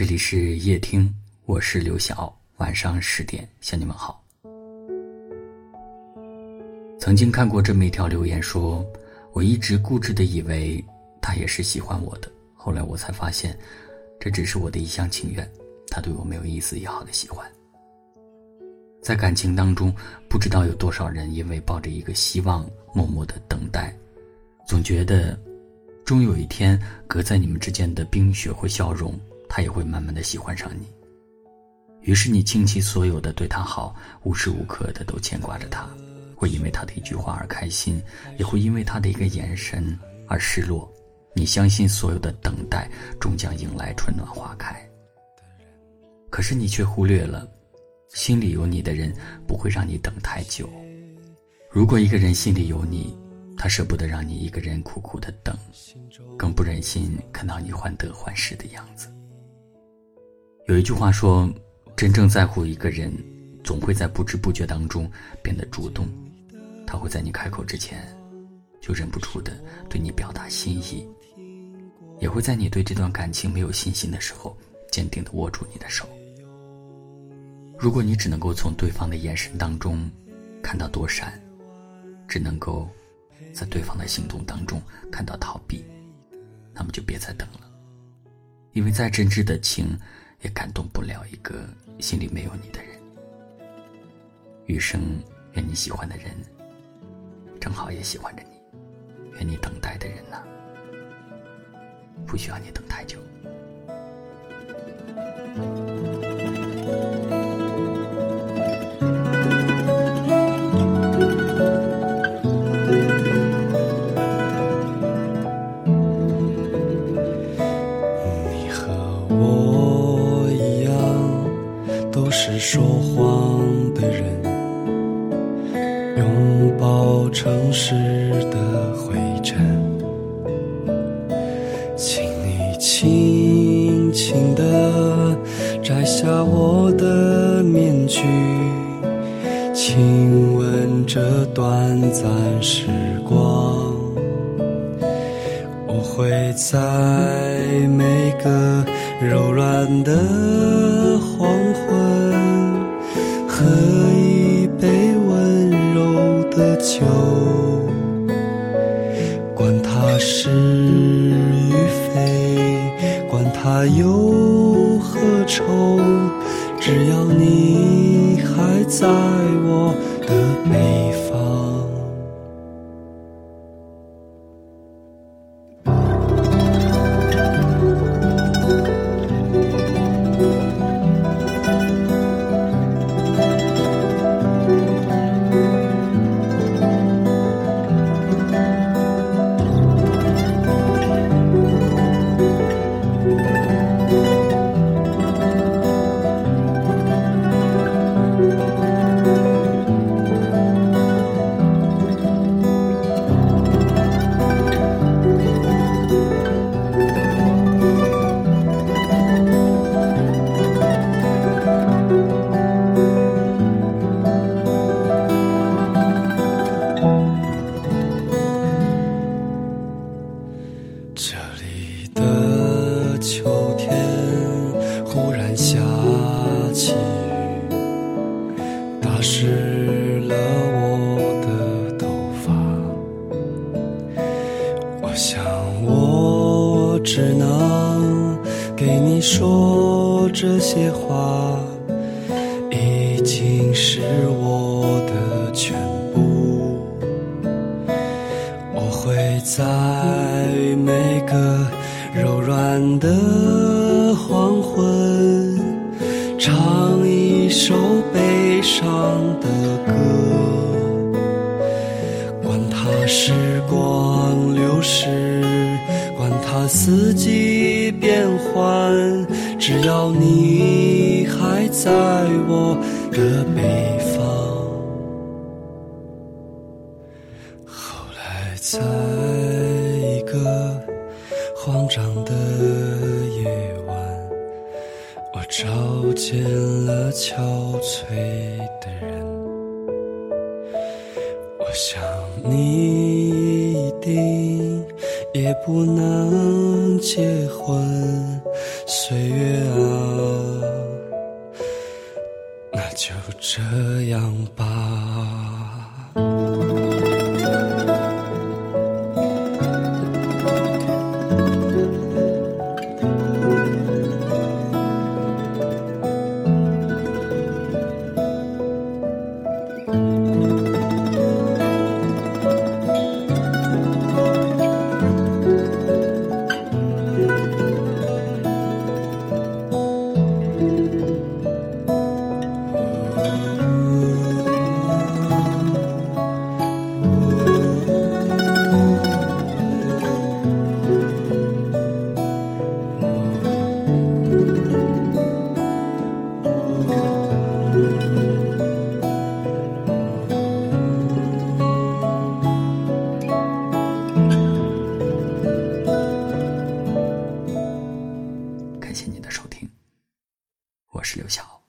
这里是夜听，我是刘晓。晚上十点向你们好。曾经看过这么一条留言，说我一直固执的以为他也是喜欢我的，后来我才发现，这只是我的一厢情愿。他对我没有一丝一毫的喜欢。在感情当中，不知道有多少人因为抱着一个希望，默默的等待，总觉得，终有一天，隔在你们之间的冰雪会消融。他也会慢慢的喜欢上你。于是你倾其所有的对他好，无时无刻的都牵挂着他，会因为他的一句话而开心，也会因为他的一个眼神而失落。你相信所有的等待终将迎来春暖花开。可是你却忽略了，心里有你的人不会让你等太久。如果一个人心里有你，他舍不得让你一个人苦苦的等，更不忍心看到你患得患失的样子。有一句话说：“真正在乎一个人，总会在不知不觉当中变得主动。他会在你开口之前，就忍不住的对你表达心意，也会在你对这段感情没有信心的时候，坚定的握住你的手。如果你只能够从对方的眼神当中看到躲闪，只能够在对方的行动当中看到逃避，那么就别再等了，因为再真挚的情。”也感动不了一个心里没有你的人。余生，愿你喜欢的人，正好也喜欢着你。愿你等待的人呢，不需要你等太久。说谎的人，拥抱城市的灰尘，请你轻轻地摘下我的面具，亲吻这短暂时光。我会在每个柔软的。喝一杯温柔的酒，管它是与非，管它忧和愁，只要你还在我的背湿了我的头发，我想我只能给你说这些话，已经是我的全部。我会在每个柔软的黄昏，唱一首悲上。的歌，管它时光流逝，管它四季变换，只要你还在我的北方。后来，在一个慌张的，照见了憔悴的人。我想你一定也不能结婚，岁月啊，那就这样吧。是刘晓。